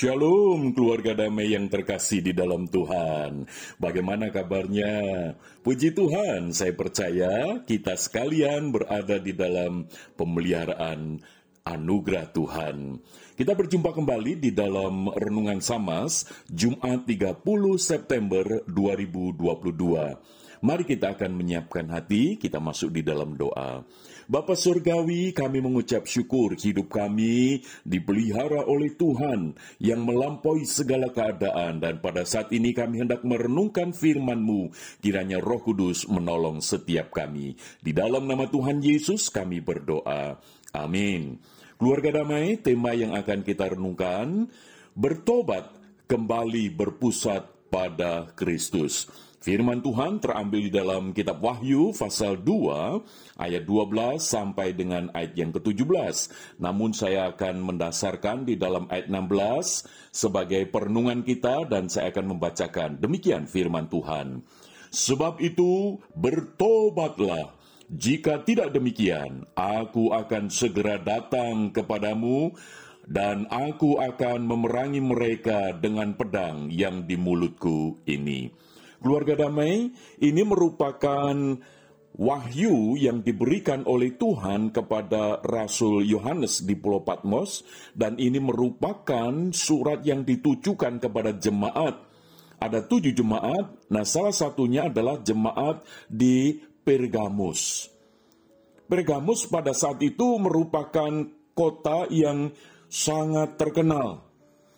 Shalom keluarga damai yang terkasih di dalam Tuhan. Bagaimana kabarnya? Puji Tuhan, saya percaya kita sekalian berada di dalam pemeliharaan anugerah Tuhan. Kita berjumpa kembali di dalam Renungan Samas, Jumat 30 September 2022. Mari kita akan menyiapkan hati, kita masuk di dalam doa. Bapa Surgawi, kami mengucap syukur hidup kami dipelihara oleh Tuhan yang melampaui segala keadaan dan pada saat ini kami hendak merenungkan firman-Mu. Kiranya Roh Kudus menolong setiap kami. Di dalam nama Tuhan Yesus kami berdoa. Amin. Keluarga damai, tema yang akan kita renungkan, bertobat kembali berpusat pada Kristus. Firman Tuhan terambil di dalam kitab Wahyu pasal 2 ayat 12 sampai dengan ayat yang ke-17. Namun saya akan mendasarkan di dalam ayat 16 sebagai perenungan kita dan saya akan membacakan demikian firman Tuhan. Sebab itu bertobatlah jika tidak demikian, aku akan segera datang kepadamu dan aku akan memerangi mereka dengan pedang yang di mulutku ini. Keluarga damai ini merupakan wahyu yang diberikan oleh Tuhan kepada Rasul Yohanes di Pulau Patmos dan ini merupakan surat yang ditujukan kepada jemaat. Ada tujuh jemaat, nah salah satunya adalah jemaat di Pergamus. Pergamus pada saat itu merupakan kota yang sangat terkenal,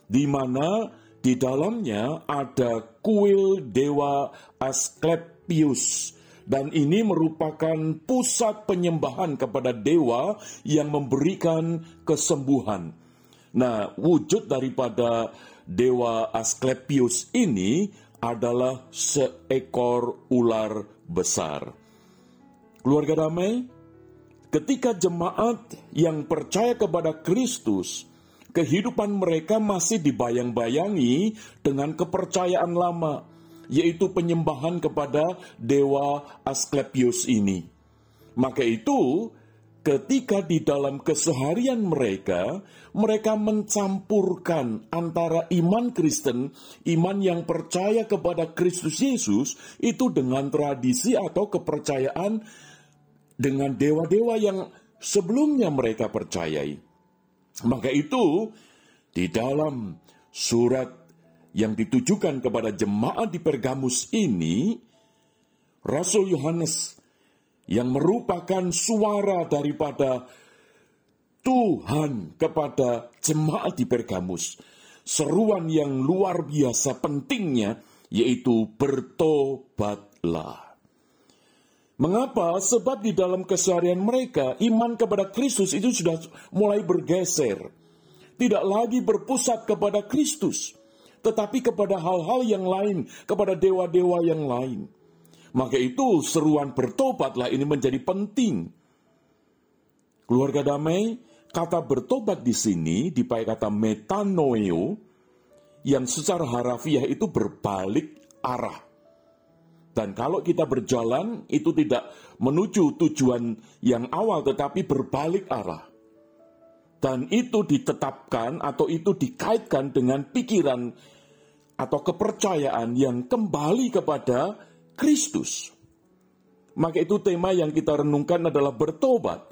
di mana di dalamnya ada kuil dewa Asklepius dan ini merupakan pusat penyembahan kepada dewa yang memberikan kesembuhan. Nah, wujud daripada dewa Asklepius ini adalah seekor ular besar. Keluarga damai, ketika jemaat yang percaya kepada Kristus kehidupan mereka masih dibayang-bayangi dengan kepercayaan lama, yaitu penyembahan kepada dewa Asklepios ini. Maka itu, ketika di dalam keseharian mereka, mereka mencampurkan antara iman Kristen, iman yang percaya kepada Kristus Yesus, itu dengan tradisi atau kepercayaan dengan dewa-dewa yang sebelumnya mereka percayai. Maka itu di dalam surat yang ditujukan kepada jemaat di Pergamus ini, Rasul Yohanes yang merupakan suara daripada Tuhan kepada jemaat di Pergamus, seruan yang luar biasa pentingnya yaitu bertobatlah. Mengapa? Sebab di dalam keseharian mereka, iman kepada Kristus itu sudah mulai bergeser. Tidak lagi berpusat kepada Kristus, tetapi kepada hal-hal yang lain, kepada dewa-dewa yang lain. Maka itu seruan bertobatlah ini menjadi penting. Keluarga damai, kata bertobat di sini dipakai kata metanoeo, yang secara harafiah itu berbalik arah. Dan kalau kita berjalan itu tidak menuju tujuan yang awal tetapi berbalik arah. Dan itu ditetapkan atau itu dikaitkan dengan pikiran atau kepercayaan yang kembali kepada Kristus. Maka itu tema yang kita renungkan adalah bertobat,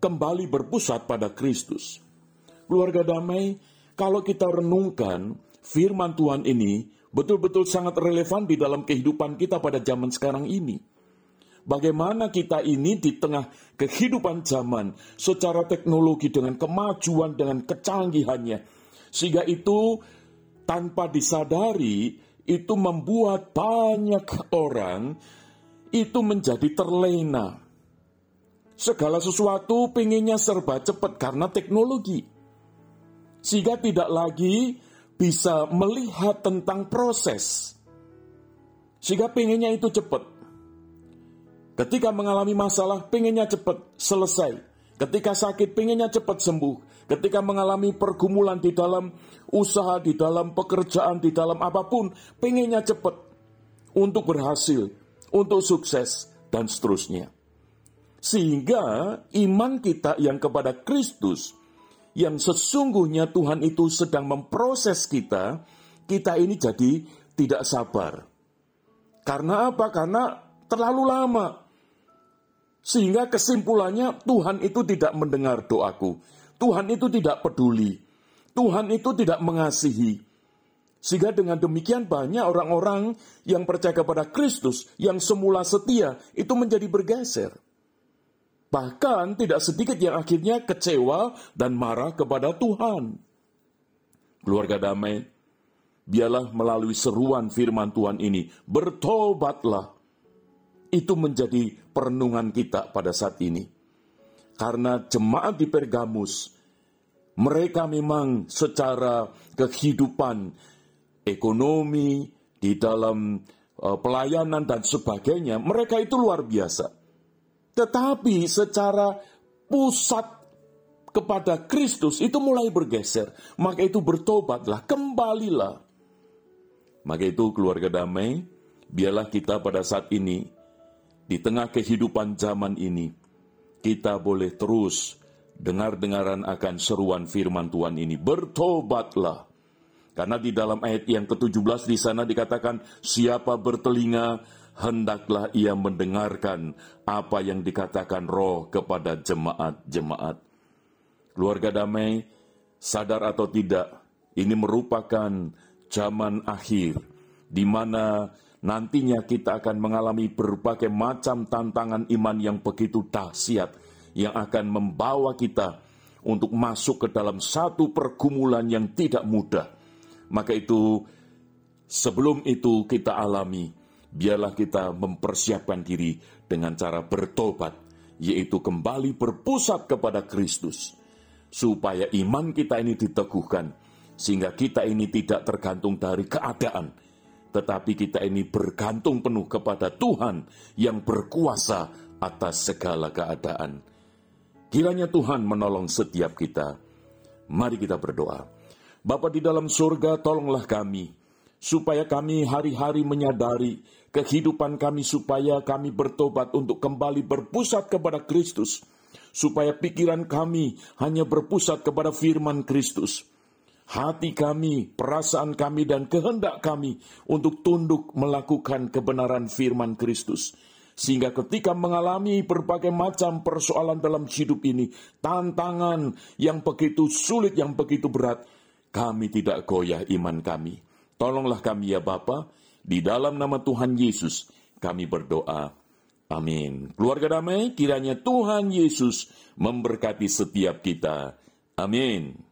kembali berpusat pada Kristus. Keluarga damai, kalau kita renungkan firman Tuhan ini betul-betul sangat relevan di dalam kehidupan kita pada zaman sekarang ini. Bagaimana kita ini di tengah kehidupan zaman secara teknologi dengan kemajuan dengan kecanggihannya sehingga itu tanpa disadari itu membuat banyak orang itu menjadi terlena. Segala sesuatu pengennya serba cepat karena teknologi. Sehingga tidak lagi bisa melihat tentang proses. Sehingga pengennya itu cepat. Ketika mengalami masalah, pengennya cepat selesai. Ketika sakit, pengennya cepat sembuh. Ketika mengalami pergumulan di dalam usaha, di dalam pekerjaan, di dalam apa pun, pengennya cepat untuk berhasil, untuk sukses, dan seterusnya. Sehingga iman kita yang kepada Kristus yang sesungguhnya Tuhan itu sedang memproses kita, kita ini jadi tidak sabar. Karena apa? Karena terlalu lama. Sehingga kesimpulannya Tuhan itu tidak mendengar doaku. Tuhan itu tidak peduli. Tuhan itu tidak mengasihi. Sehingga dengan demikian banyak orang-orang yang percaya kepada Kristus yang semula setia itu menjadi bergeser. Bahkan tidak sedikit yang akhirnya kecewa dan marah kepada Tuhan. Keluarga damai, biarlah melalui seruan firman Tuhan ini, bertobatlah. Itu menjadi perenungan kita pada saat ini. Karena jemaat di Pergamus, mereka memang secara kehidupan, ekonomi, di dalam uh, pelayanan dan sebagainya, mereka itu luar biasa tetapi secara pusat kepada Kristus itu mulai bergeser. Maka itu bertobatlah, kembalilah. Maka itu keluarga damai, biarlah kita pada saat ini, di tengah kehidupan zaman ini, kita boleh terus dengar-dengaran akan seruan firman Tuhan ini. Bertobatlah. Karena di dalam ayat yang ke-17 di sana dikatakan, siapa bertelinga, hendaklah ia mendengarkan apa yang dikatakan roh kepada jemaat-jemaat. Keluarga damai, sadar atau tidak, ini merupakan zaman akhir, di mana nantinya kita akan mengalami berbagai macam tantangan iman yang begitu dahsyat, yang akan membawa kita untuk masuk ke dalam satu pergumulan yang tidak mudah. Maka itu, sebelum itu kita alami, biarlah kita mempersiapkan diri dengan cara bertobat, yaitu kembali berpusat kepada Kristus, supaya iman kita ini diteguhkan, sehingga kita ini tidak tergantung dari keadaan, tetapi kita ini bergantung penuh kepada Tuhan yang berkuasa atas segala keadaan. Kiranya Tuhan menolong setiap kita. Mari kita berdoa. Bapa di dalam surga, tolonglah kami, supaya kami hari-hari menyadari kehidupan kami supaya kami bertobat untuk kembali berpusat kepada Kristus, supaya pikiran kami hanya berpusat kepada firman Kristus. Hati kami, perasaan kami, dan kehendak kami untuk tunduk melakukan kebenaran firman Kristus. Sehingga ketika mengalami berbagai macam persoalan dalam hidup ini, tantangan yang begitu sulit, yang begitu berat, kami tidak goyah iman kami. Tolonglah kami ya Bapak, di dalam nama Tuhan Yesus kami berdoa. Amin. Keluarga damai, kiranya Tuhan Yesus memberkati setiap kita. Amin.